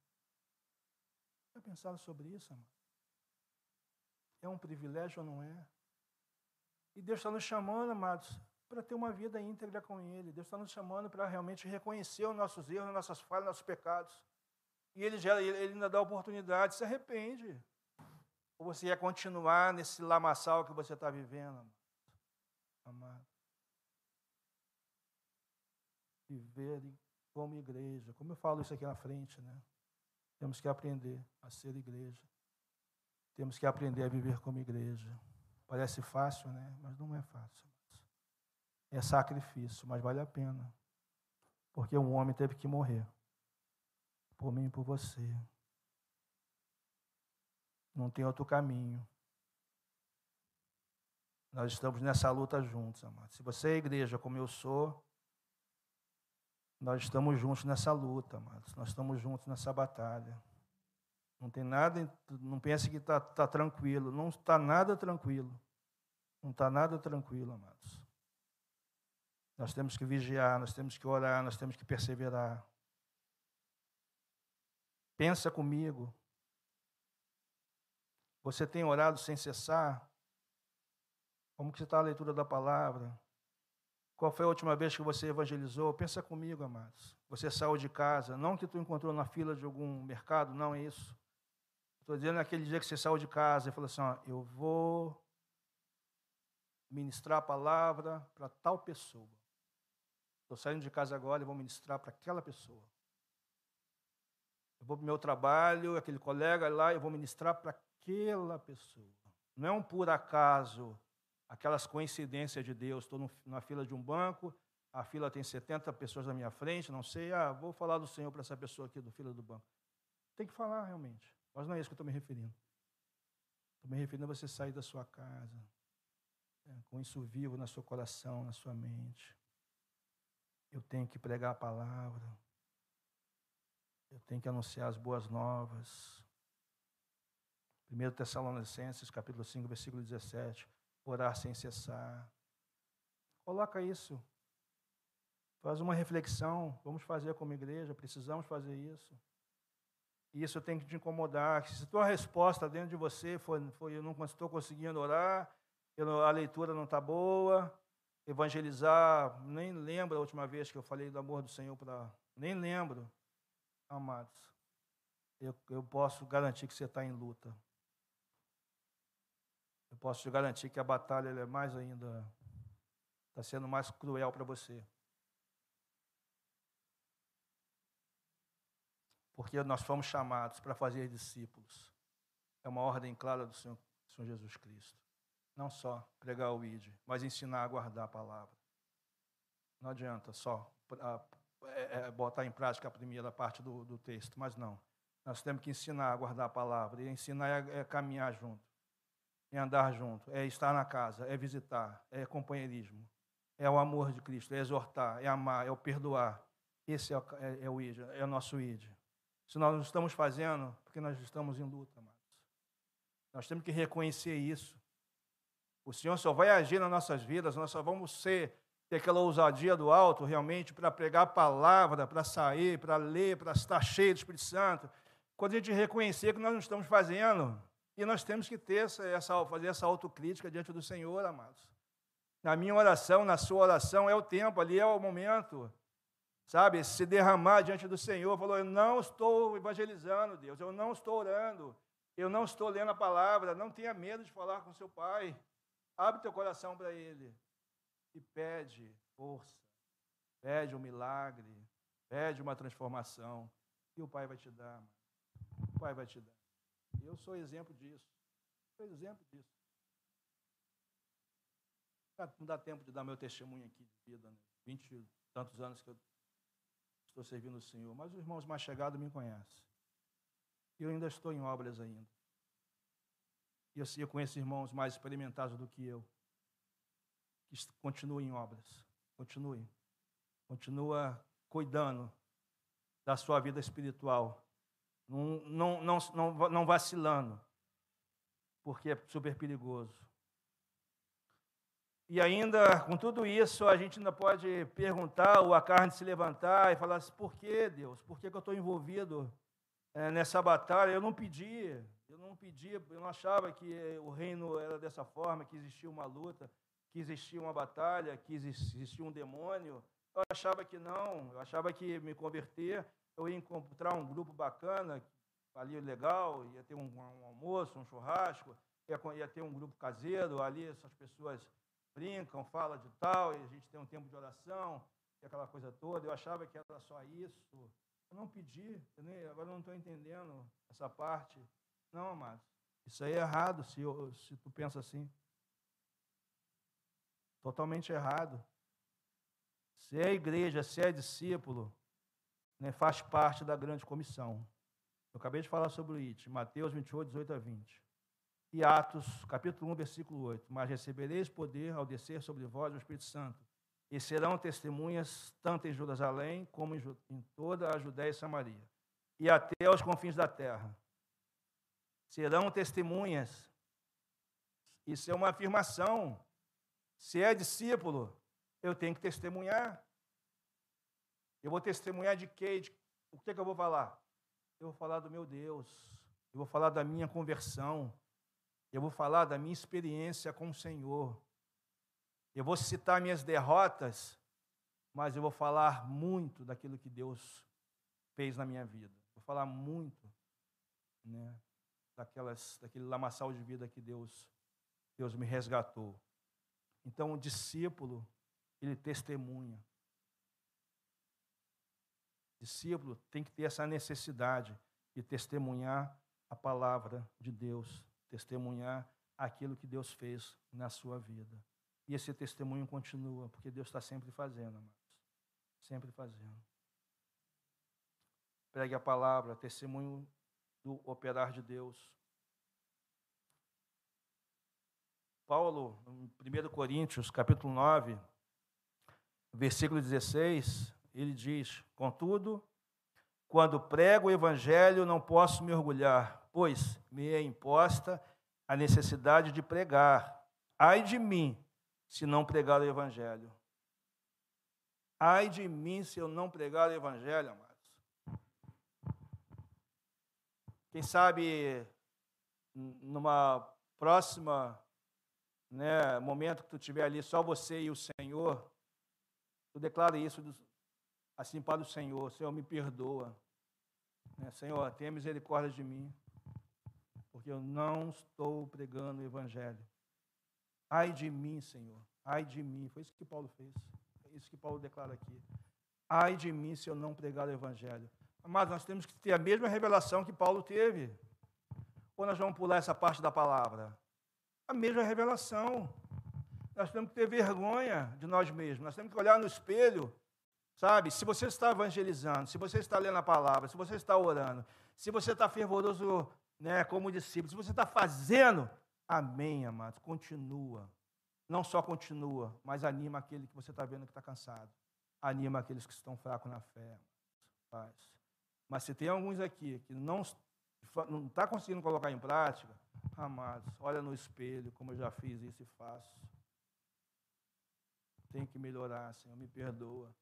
Já pensaram sobre isso, amado? É um privilégio ou não é? E Deus está nos chamando, amados, para ter uma vida íntegra com Ele. Deus está nos chamando para realmente reconhecer os nossos erros, nossas falhas, nossos pecados. E Ele, já, ele ainda dá oportunidade, se arrepende. Ou você ia continuar nesse lamaçal que você está vivendo, amado. Viver como igreja. Como eu falo isso aqui na frente, né? Temos que aprender a ser igreja. Temos que aprender a viver como igreja. Parece fácil, né? Mas não é fácil. É sacrifício, mas vale a pena. Porque um homem teve que morrer. Por mim e por você. Não tem outro caminho. Nós estamos nessa luta juntos, amado. Se você é igreja como eu sou, nós estamos juntos nessa luta, amados. Nós estamos juntos nessa batalha. Não tem nada, não pense que está tá tranquilo. Não está nada tranquilo. Não está nada tranquilo, amados. Nós temos que vigiar, nós temos que orar, nós temos que perseverar. Pensa comigo. Você tem orado sem cessar? Como que está a leitura da palavra? Qual foi a última vez que você evangelizou? Pensa comigo, amados. Você saiu de casa, não que tu encontrou na fila de algum mercado, não é isso. Estou dizendo aquele dia que você saiu de casa e falou assim: ó, eu vou ministrar a palavra para tal pessoa. Estou saindo de casa agora e vou ministrar para aquela pessoa. Eu vou para o meu trabalho, aquele colega lá, eu vou ministrar para aquela pessoa. Não é um por acaso aquelas coincidências de Deus. Estou na fila de um banco, a fila tem 70 pessoas na minha frente, não sei, ah, vou falar do Senhor para essa pessoa aqui do fila do banco. Tem que falar realmente, mas não é isso que eu estou me referindo. Estou me referindo a você sair da sua casa, é, com isso vivo na seu coração, na sua mente. Eu tenho que pregar a palavra. Eu tenho que anunciar as boas novas. 1 Tessalonicenses, capítulo 5, versículo 17 orar sem cessar. Coloca isso. Faz uma reflexão. Vamos fazer como igreja, precisamos fazer isso. E isso tem que te incomodar. Se tua resposta dentro de você foi, foi eu não estou conseguindo orar, eu, a leitura não está boa, evangelizar, nem lembro a última vez que eu falei do amor do Senhor para. Nem lembro, amados. Eu, eu posso garantir que você está em luta. Eu posso te garantir que a batalha é mais ainda, está sendo mais cruel para você. Porque nós fomos chamados para fazer discípulos. É uma ordem clara do Senhor, Senhor Jesus Cristo. Não só pregar o ID, mas ensinar a guardar a palavra. Não adianta só é, é, botar em prática a primeira parte do, do texto, mas não. Nós temos que ensinar a guardar a palavra. E ensinar é, é caminhar junto é andar junto, é estar na casa, é visitar, é companheirismo, é o amor de Cristo, é exortar, é amar, é o perdoar. Esse é o, é, é o ID, é o nosso ID. Se nós não estamos fazendo, porque nós estamos em luta, amados. Nós temos que reconhecer isso. O Senhor só vai agir nas nossas vidas, nós só vamos ser, ter aquela ousadia do alto realmente para pregar a palavra, para sair, para ler, para estar cheio do Espírito Santo. Quando a gente reconhecer que nós não estamos fazendo, e nós temos que ter essa, fazer essa autocrítica diante do Senhor, amados. Na minha oração, na sua oração, é o tempo, ali é o momento. Sabe, se derramar diante do Senhor, falou: Eu não estou evangelizando, Deus, eu não estou orando, eu não estou lendo a palavra, não tenha medo de falar com seu Pai. Abre teu coração para Ele e pede força, pede um milagre, pede uma transformação, e o Pai vai te dar, o Pai vai te dar. Eu sou exemplo disso. Sou exemplo disso. Não dá tempo de dar meu testemunho aqui de vida, né? 20 e tantos anos que eu estou servindo o Senhor, mas os irmãos mais chegados me conhecem. E eu ainda estou em obras ainda. E eu, eu conheço irmãos mais experimentados do que eu, que continuem em obras. Continuem. Continua cuidando da sua vida espiritual não, não, não, não, vacilando, porque é super perigoso. E ainda, com tudo isso, a gente ainda pode perguntar, ou a carne se levantar e falar assim, por que, Deus? Por que, que eu estou envolvido é, nessa batalha? Eu não pedi, eu não pedi, eu não achava que o reino era dessa forma, que existia uma luta, que existia uma batalha, que existia um demônio. Eu achava que não, eu achava que me converter, eu ia encontrar um grupo bacana, ali legal, ia ter um, um almoço, um churrasco, ia, ia, ter um grupo caseiro, ali essas pessoas brincam, falam de tal, e a gente tem um tempo de oração, e aquela coisa toda. Eu achava que era só isso. Eu não pedi, eu nem, agora eu não estou entendendo essa parte. Não, amado, isso aí é errado se, eu, se tu pensa assim. Totalmente errado. Se é igreja, se é discípulo, né, faz parte da grande comissão. Eu acabei de falar sobre o IT, Mateus 28, 18 a 20. E Atos, capítulo 1, versículo 8. Mas recebereis poder ao descer sobre vós o Espírito Santo, e serão testemunhas tanto em Jerusalém como em toda a Judéia e Samaria, e até aos confins da terra. Serão testemunhas. Isso é uma afirmação. Se é discípulo, eu tenho que testemunhar. Eu vou testemunhar de quê? De, o que, é que eu vou falar? Eu vou falar do meu Deus. Eu vou falar da minha conversão. Eu vou falar da minha experiência com o Senhor. Eu vou citar minhas derrotas, mas eu vou falar muito daquilo que Deus fez na minha vida. Vou falar muito, né, daquelas, daquele lamaçal de vida que Deus, Deus me resgatou. Então, o discípulo, ele testemunha discípulo tem que ter essa necessidade de testemunhar a palavra de Deus, testemunhar aquilo que Deus fez na sua vida. E esse testemunho continua, porque Deus está sempre fazendo, amados. Sempre fazendo. Pregue a palavra, testemunho do operar de Deus. Paulo, em 1 Coríntios, capítulo 9, versículo 16, ele diz: Contudo, quando prego o evangelho, não posso me orgulhar, pois me é imposta a necessidade de pregar. Ai de mim, se não pregar o evangelho. Ai de mim se eu não pregar o evangelho, amados. Quem sabe numa próxima né, momento que tu tiver ali só você e o Senhor, tu declara isso assim para o Senhor: Senhor, me perdoa. Né? Senhor, tenha misericórdia de mim, porque eu não estou pregando o Evangelho. Ai de mim, Senhor, ai de mim. Foi isso que Paulo fez. É isso que Paulo declara aqui. Ai de mim se eu não pregar o Evangelho. Mas nós temos que ter a mesma revelação que Paulo teve. Ou nós vamos pular essa parte da palavra? A mesma revelação. Nós temos que ter vergonha de nós mesmos. Nós temos que olhar no espelho Sabe, se você está evangelizando, se você está lendo a palavra, se você está orando, se você está fervoroso né, como discípulo, se você está fazendo, amém, amados, continua. Não só continua, mas anima aquele que você está vendo que está cansado. Anima aqueles que estão fracos na fé. Faz. Mas se tem alguns aqui que não não está conseguindo colocar em prática, amados, olha no espelho, como eu já fiz isso e faço. Tem que melhorar, Senhor, me perdoa.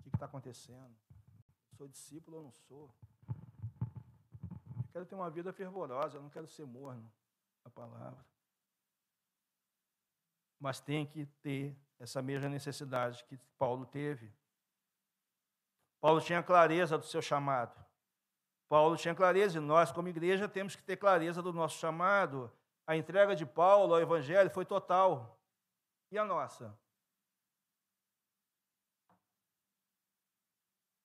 O que está acontecendo? Sou discípulo ou não sou? Eu quero ter uma vida fervorosa, eu não quero ser morno a palavra. Mas tem que ter essa mesma necessidade que Paulo teve. Paulo tinha clareza do seu chamado. Paulo tinha clareza e nós, como igreja, temos que ter clareza do nosso chamado. A entrega de Paulo ao Evangelho foi total. E a nossa?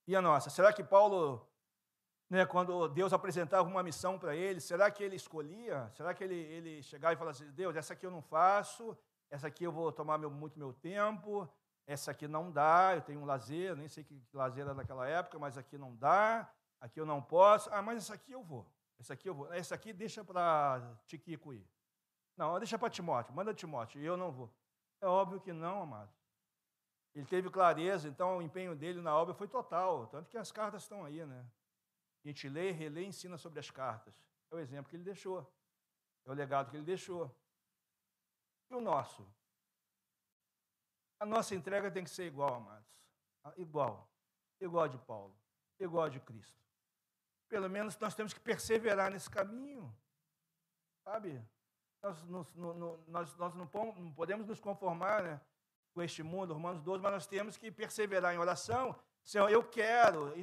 E a nossa? Será que Paulo, né, quando Deus apresentava uma missão para ele, será que ele escolhia? Será que ele, ele chegava e falava assim: Deus, essa aqui eu não faço, essa aqui eu vou tomar meu, muito meu tempo, essa aqui não dá, eu tenho um lazer, nem sei que lazer era naquela época, mas aqui não dá, aqui eu não posso, ah, mas essa aqui eu vou, essa aqui eu vou, essa aqui deixa para Tiquico ir. Não, deixa para Timóteo, manda Timóteo, eu não vou. É óbvio que não, amado. Ele teve clareza, então o empenho dele na obra foi total. Tanto que as cartas estão aí, né? A gente lê, relê ensina sobre as cartas. É o exemplo que ele deixou. É o legado que ele deixou. E o nosso? A nossa entrega tem que ser igual, amados. Ah, igual. Igual a de Paulo. Igual a de Cristo. Pelo menos nós temos que perseverar nesse caminho. Sabe? nós, nós, nós não, podemos nos conformar né, com este mundo, Romanos 12, mas nós temos que perseverar em oração. Senhor, eu quero,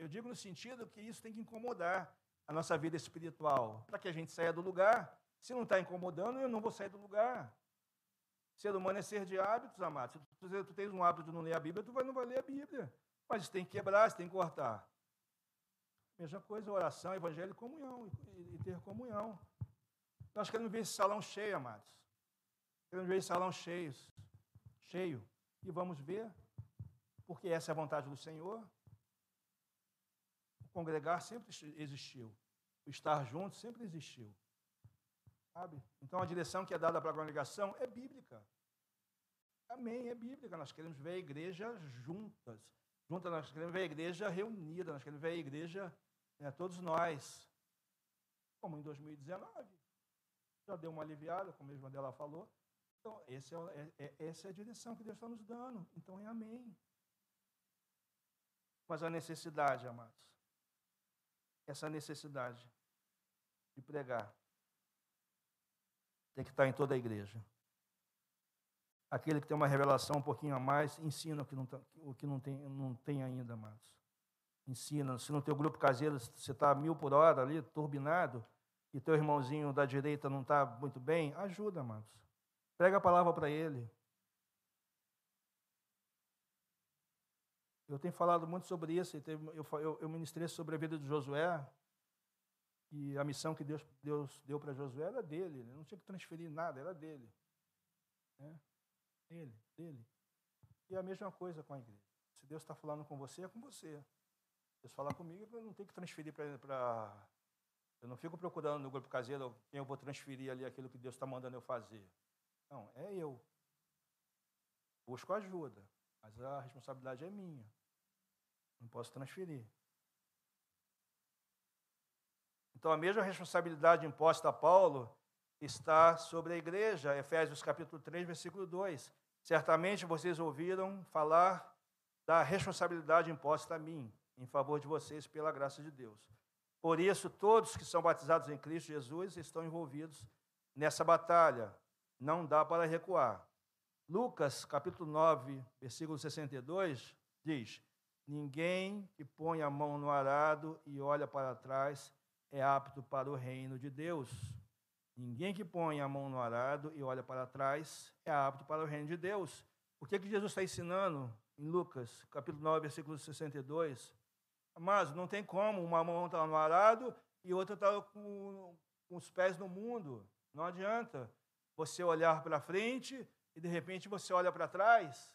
eu digo no sentido que isso tem que incomodar a nossa vida espiritual, para que a gente saia do lugar. Se não está incomodando, eu não vou sair do lugar. Ser humano é ser de hábitos, amados. Se tu, tu tens um hábito de não ler a Bíblia, tu não vai ler a Bíblia. Mas tem que quebrar, tem que cortar. Mesma coisa, oração, evangelho e comunhão, e, ter comunhão. Nós queremos ver esse salão cheio, amados. Queremos ver esse salão cheio, cheio. E vamos ver, porque essa é a vontade do Senhor. O congregar sempre existiu. O estar junto sempre existiu. Sabe? Então a direção que é dada para a congregação é bíblica. Amém, é bíblica. Nós queremos ver a igreja juntas. Juntas nós queremos ver a igreja reunida, nós queremos ver a igreja, né, todos nós. Como em 2019. Já deu uma aliviada, como a mesma dela falou. Então, esse é, é, é, essa é a direção que Deus está nos dando. Então é amém. Mas a necessidade, amados, essa necessidade de pregar tem que estar em toda a igreja. Aquele que tem uma revelação um pouquinho a mais, ensina o que não, tá, o que não, tem, não tem ainda, amados. Ensina. Se no teu grupo caseiro você está mil por hora ali, turbinado, e teu irmãozinho da direita não está muito bem, ajuda, amados. Prega a palavra para ele. Eu tenho falado muito sobre isso. Eu, ministrei sobre a vida de Josué. E a missão que Deus, Deus deu para Josué era dele. Ele não tinha que transferir nada, era dele. É, dele, dele. E a mesma coisa com a igreja. Se Deus está falando com você, é com você. Deus falar comigo, eu não tenho que transferir para. Eu não fico procurando no grupo caseiro quem eu vou transferir ali aquilo que Deus está mandando eu fazer. Não, é eu. Busco ajuda, mas a responsabilidade é minha. Não posso transferir. Então, a mesma responsabilidade imposta a Paulo está sobre a igreja, Efésios capítulo 3, versículo 2. Certamente vocês ouviram falar da responsabilidade imposta a mim, em favor de vocês, pela graça de Deus. Por isso, todos que são batizados em Cristo Jesus estão envolvidos nessa batalha. Não dá para recuar. Lucas, capítulo 9, versículo 62, diz: Ninguém que põe a mão no arado e olha para trás é apto para o reino de Deus. Ninguém que põe a mão no arado e olha para trás é apto para o reino de Deus. O que, é que Jesus está ensinando em Lucas, capítulo 9, versículo 62? Mas não tem como, uma mão está no arado e outra está com, com os pés no mundo. Não adianta você olhar para frente e de repente você olha para trás.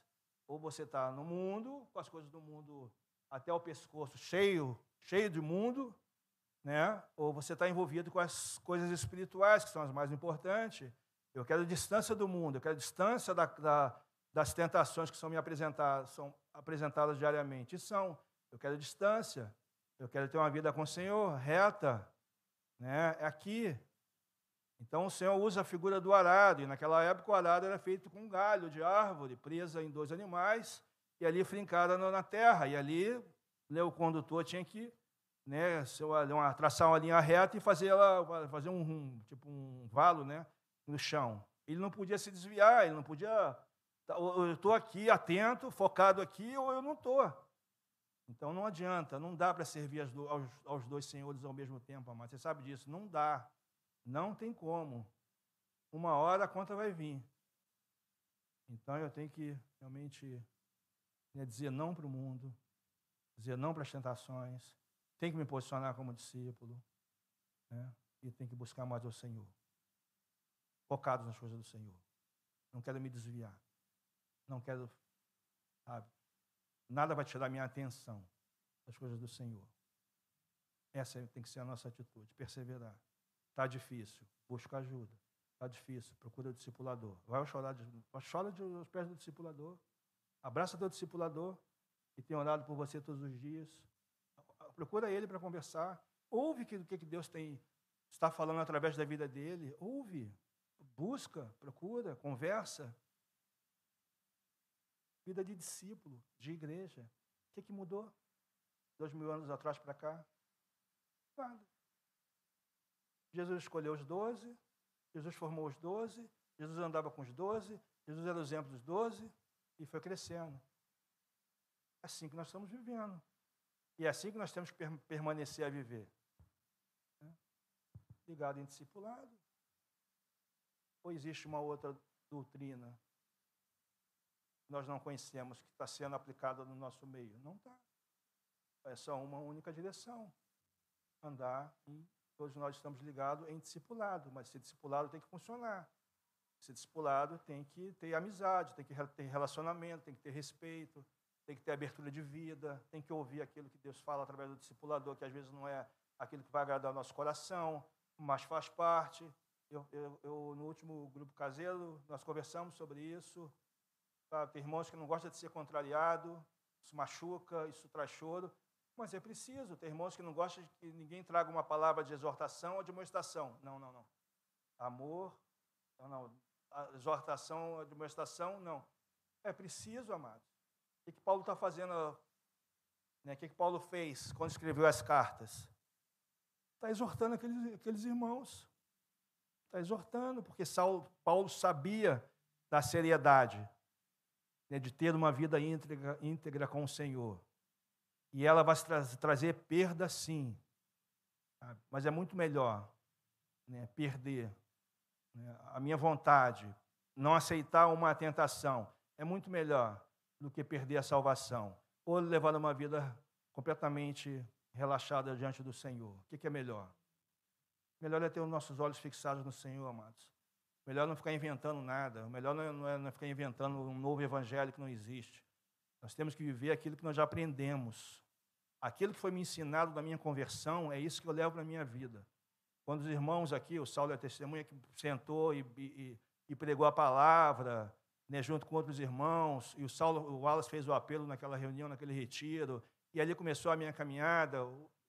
Ou você está no mundo, com as coisas do mundo até o pescoço cheio, cheio de mundo, né? ou você está envolvido com as coisas espirituais, que são as mais importantes. Eu quero distância do mundo, eu quero distância da, da, das tentações que são me apresentadas, são apresentadas diariamente. E são. Eu quero distância, eu quero ter uma vida com o Senhor reta. Né? É aqui. Então o Senhor usa a figura do arado, e naquela época o arado era feito com um galho de árvore, presa em dois animais, e ali fincada na terra. E ali né, o condutor tinha que né, uma, traçar uma linha reta e fazer ela fazer um, um, tipo um valo, né, no chão. Ele não podia se desviar, ele não podia. Tá, eu estou aqui atento, focado aqui, ou eu não estou. Então não adianta, não dá para servir aos, aos, dois senhores ao mesmo tempo, amado. Você sabe disso? Não dá. Não tem como. Uma hora a conta vai vir. Então eu tenho que realmente né, dizer não para o mundo, dizer não para as tentações, tem que me posicionar como discípulo. Né? E tem que buscar mais o Senhor. Focado nas coisas do Senhor. Não quero me desviar. Não quero, sabe? Nada vai tirar minha atenção das coisas do Senhor. Essa tem que ser a nossa atitude, perseverar. Está difícil, busca ajuda. Está difícil, procura o discipulador. Vai chorar, de, chora de, aos pés do discipulador. Abraça teu discipulador, que tem orado por você todos os dias procura ele para conversar. Ouve o que, que Deus tem, está falando através da vida dele. Ouve, busca, procura, conversa. Vida de discípulo, de igreja. O que, que mudou? Dois mil anos atrás para cá? Nada. Jesus escolheu os doze, Jesus formou os doze, Jesus andava com os doze, Jesus era o exemplo dos doze e foi crescendo. É assim que nós estamos vivendo. E é assim que nós temos que permanecer a viver. Né? Ligado em discipulado. Ou existe uma outra doutrina que nós não conhecemos que está sendo aplicada no nosso meio? Não está. É só uma única direção. Andar em. Todos nós estamos ligados em discipulado, mas esse discipulado tem que funcionar. Esse discipulado tem que ter amizade, tem que ter relacionamento, tem que ter respeito, tem que ter abertura de vida, tem que ouvir aquilo que Deus fala através do discipulador, que às vezes não é aquilo que vai agradar o nosso coração, mas faz parte. Eu, eu, eu no último grupo caseiro, nós conversamos sobre isso. Tá? Tem irmãos que não gostam de ser contrariado, isso machuca, isso traz choro, mas é preciso. Tem irmãos que não gostam de que ninguém traga uma palavra de exortação ou de demonstração. Não, não, não. Amor, não, não. A exortação, demonstração, não. É preciso, amados. O que Paulo está fazendo? Né? O que Paulo fez quando escreveu as cartas? Está exortando aqueles, aqueles irmãos. Está exortando, porque Saulo, Paulo sabia da seriedade né, de ter uma vida íntegra, íntegra com o Senhor. E ela vai tra trazer perda, sim. Sabe? Mas é muito melhor né, perder né, a minha vontade, não aceitar uma tentação. É muito melhor do que perder a salvação, ou levar uma vida completamente relaxada diante do Senhor. O que é melhor? Melhor é ter os nossos olhos fixados no Senhor, amados. Melhor não ficar inventando nada. Melhor não é, não é ficar inventando um novo evangelho que não existe. Nós temos que viver aquilo que nós já aprendemos. Aquilo que foi me ensinado na minha conversão, é isso que eu levo para a minha vida. Quando os irmãos aqui, o Saulo é a testemunha que sentou e, e, e pregou a palavra, né, junto com outros irmãos, e o Saulo, o Wallace fez o apelo naquela reunião, naquele retiro, e ali começou a minha caminhada,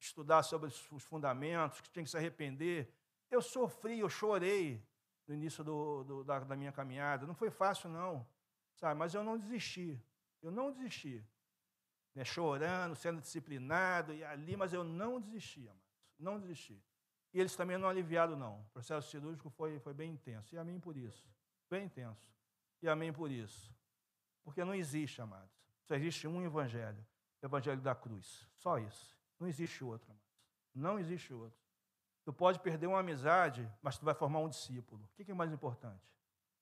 estudar sobre os fundamentos, que tinha que se arrepender. Eu sofri, eu chorei no início do, do, da, da, minha caminhada. Não foi fácil, não, sabe? Mas eu não desisti. Eu não desisti. Né, chorando, sendo disciplinado e ali, mas eu não desisti, amados. Não desisti. E eles também não aliviaram, não. O processo cirúrgico foi, foi bem intenso. E amém por isso. Bem intenso. E amém por isso. Porque não existe, amados. Só existe um evangelho. O evangelho da cruz. Só isso. Não existe outro, amados. Não existe outro. Tu pode perder uma amizade, mas tu vai formar um discípulo. O que é mais importante?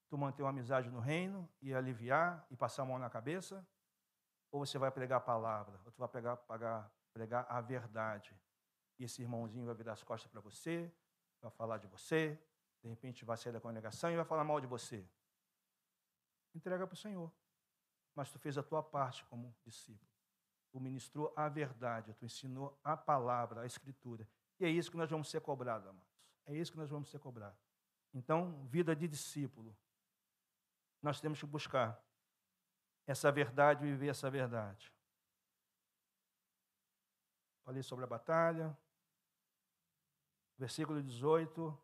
Tu manter uma amizade no reino e aliviar e passar a mão na cabeça? Ou você vai pregar a palavra? Ou tu vai pegar, pagar, pregar a verdade? E esse irmãozinho vai virar as costas para você, vai falar de você, de repente vai sair da congregação e vai falar mal de você. Entrega para o Senhor. Mas tu fez a tua parte como discípulo. Tu ministrou a verdade, tu ensinou a palavra, a escritura. E é isso que nós vamos ser cobrados, amados. É isso que nós vamos ser cobrados. Então, vida de discípulo. Nós temos que buscar essa verdade viver essa verdade. Falei sobre a batalha. Versículo 18.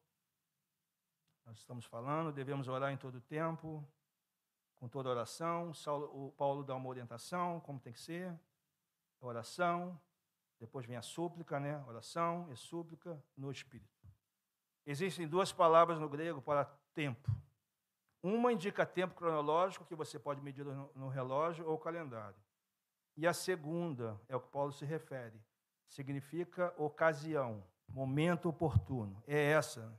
Nós estamos falando, devemos orar em todo tempo, com toda oração. o Paulo dá uma orientação, como tem que ser. Oração, depois vem a súplica, né? Oração e súplica no Espírito. Existem duas palavras no grego para tempo. Uma indica tempo cronológico, que você pode medir no relógio ou calendário. E a segunda é o que Paulo se refere. Significa ocasião, momento oportuno. É essa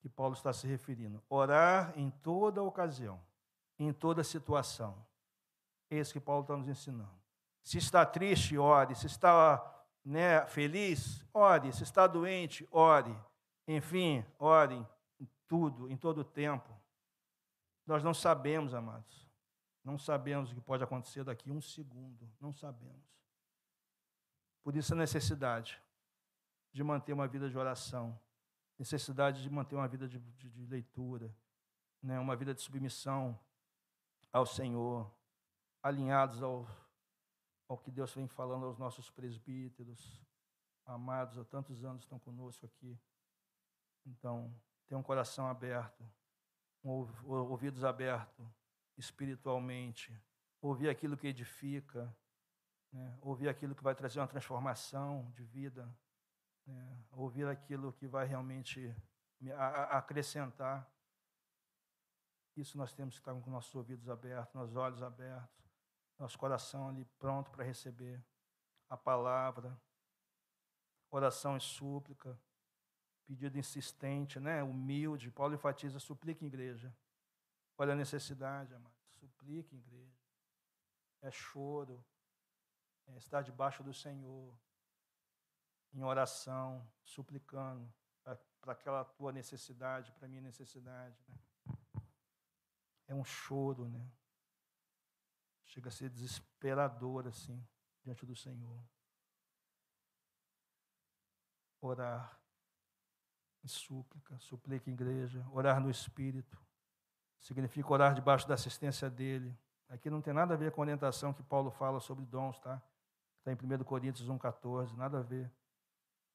que Paulo está se referindo. Orar em toda ocasião, em toda situação. É isso que Paulo está nos ensinando. Se está triste, ore. Se está né, feliz, ore. Se está doente, ore. Enfim, ore em tudo, em todo o tempo. Nós não sabemos, amados. Não sabemos o que pode acontecer daqui um segundo. Não sabemos. Por isso a necessidade de manter uma vida de oração, necessidade de manter uma vida de, de, de leitura, né, uma vida de submissão ao Senhor, alinhados ao ao que Deus vem falando aos nossos presbíteros, amados, há tantos anos estão conosco aqui. Então, tenha um coração aberto, ouvidos abertos espiritualmente, ouvir aquilo que edifica, né? ouvir aquilo que vai trazer uma transformação de vida, né? ouvir aquilo que vai realmente acrescentar. Isso nós temos que estar com nossos ouvidos abertos, nossos olhos abertos, nosso coração ali pronto para receber a palavra, oração e súplica, pedido insistente, né? humilde. Paulo enfatiza, suplica igreja. Olha a necessidade, amado. Suplica igreja. É choro. É estar debaixo do Senhor. Em oração, suplicando para aquela tua necessidade, para minha necessidade. Né? É um choro, né? Chega a ser desesperador, assim, diante do Senhor. Orar em súplica, suplica em igreja, orar no Espírito. Significa orar debaixo da assistência dele. Aqui não tem nada a ver com a orientação que Paulo fala sobre dons, tá? Está em 1 Coríntios 1,14, nada a ver.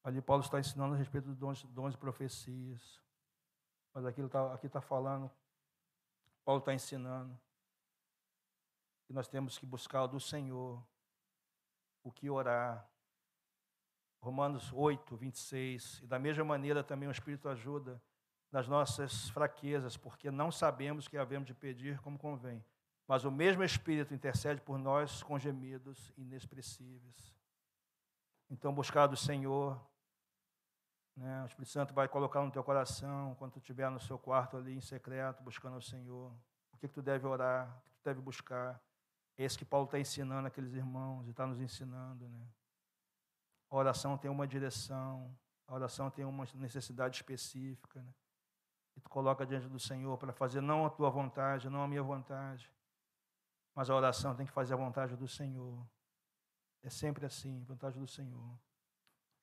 Ali Paulo está ensinando a respeito dos dons, dons e profecias. Mas aqui está tá falando, Paulo está ensinando que nós temos que buscar do Senhor o que orar. Romanos 8, 26. E da mesma maneira também o Espírito ajuda nas nossas fraquezas, porque não sabemos o que havemos de pedir como convém. Mas o mesmo Espírito intercede por nós com gemidos inexpressíveis. Então, buscar do Senhor, né? o Espírito Santo vai colocar no teu coração, quando tu estiver no seu quarto ali em secreto, buscando o Senhor. O que, que tu deve orar, o que tu deve buscar. É isso que Paulo está ensinando aqueles irmãos e está nos ensinando. Né? A oração tem uma direção, a oração tem uma necessidade específica. Né? E tu coloca diante do Senhor para fazer não a tua vontade, não a minha vontade, mas a oração tem que fazer a vontade do Senhor. É sempre assim, vontade do Senhor.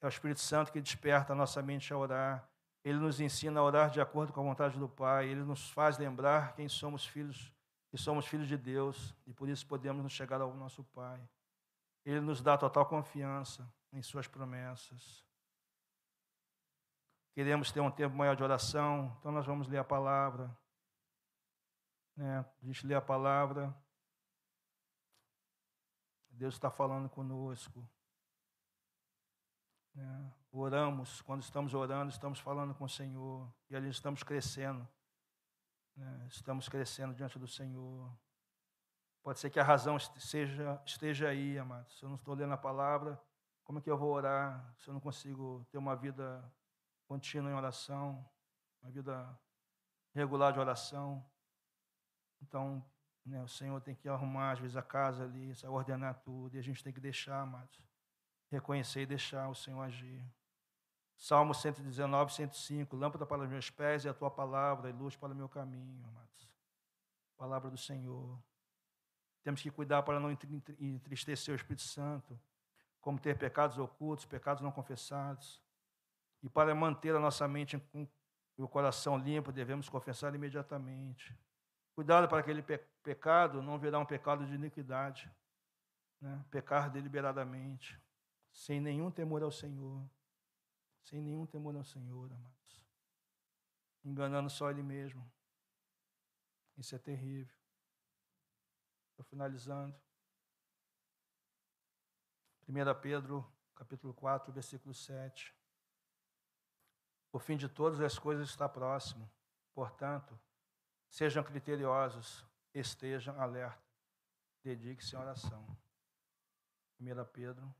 É o Espírito Santo que desperta a nossa mente a orar. Ele nos ensina a orar de acordo com a vontade do Pai. Ele nos faz lembrar quem somos filhos, que somos filhos de Deus e por isso podemos nos chegar ao nosso Pai. Ele nos dá total confiança em Suas promessas. Queremos ter um tempo maior de oração, então nós vamos ler a palavra. Né? A gente lê a palavra, Deus está falando conosco. Né? Oramos, quando estamos orando, estamos falando com o Senhor e ali estamos crescendo. Né? Estamos crescendo diante do Senhor. Pode ser que a razão seja, esteja aí, amados. Se eu não estou lendo a palavra, como é que eu vou orar se eu não consigo ter uma vida contínua em oração, uma vida regular de oração? Então, né, o Senhor tem que arrumar, às vezes, a casa ali, ordenar tudo, e a gente tem que deixar, amados. Reconhecer e deixar o Senhor agir. Salmo 119, 105. Lâmpada para os meus pés e a tua palavra, e luz para o meu caminho, amados. Palavra do Senhor. Temos que cuidar para não entristecer o Espírito Santo, como ter pecados ocultos, pecados não confessados. E para manter a nossa mente com o coração limpo, devemos confessar imediatamente. Cuidado para aquele pe pecado não virar um pecado de iniquidade. Né? Pecar deliberadamente, sem nenhum temor ao Senhor. Sem nenhum temor ao Senhor, amados. Enganando só Ele mesmo. Isso é terrível. Estou finalizando. 1 Pedro, capítulo 4, versículo 7. O fim de todas as coisas está próximo. Portanto, Sejam criteriosos, estejam alerta, dedique-se à oração. 1 Pedro,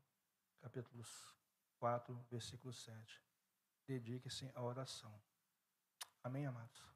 capítulo 4, versículo 7. Dedique-se à oração. Amém, amados?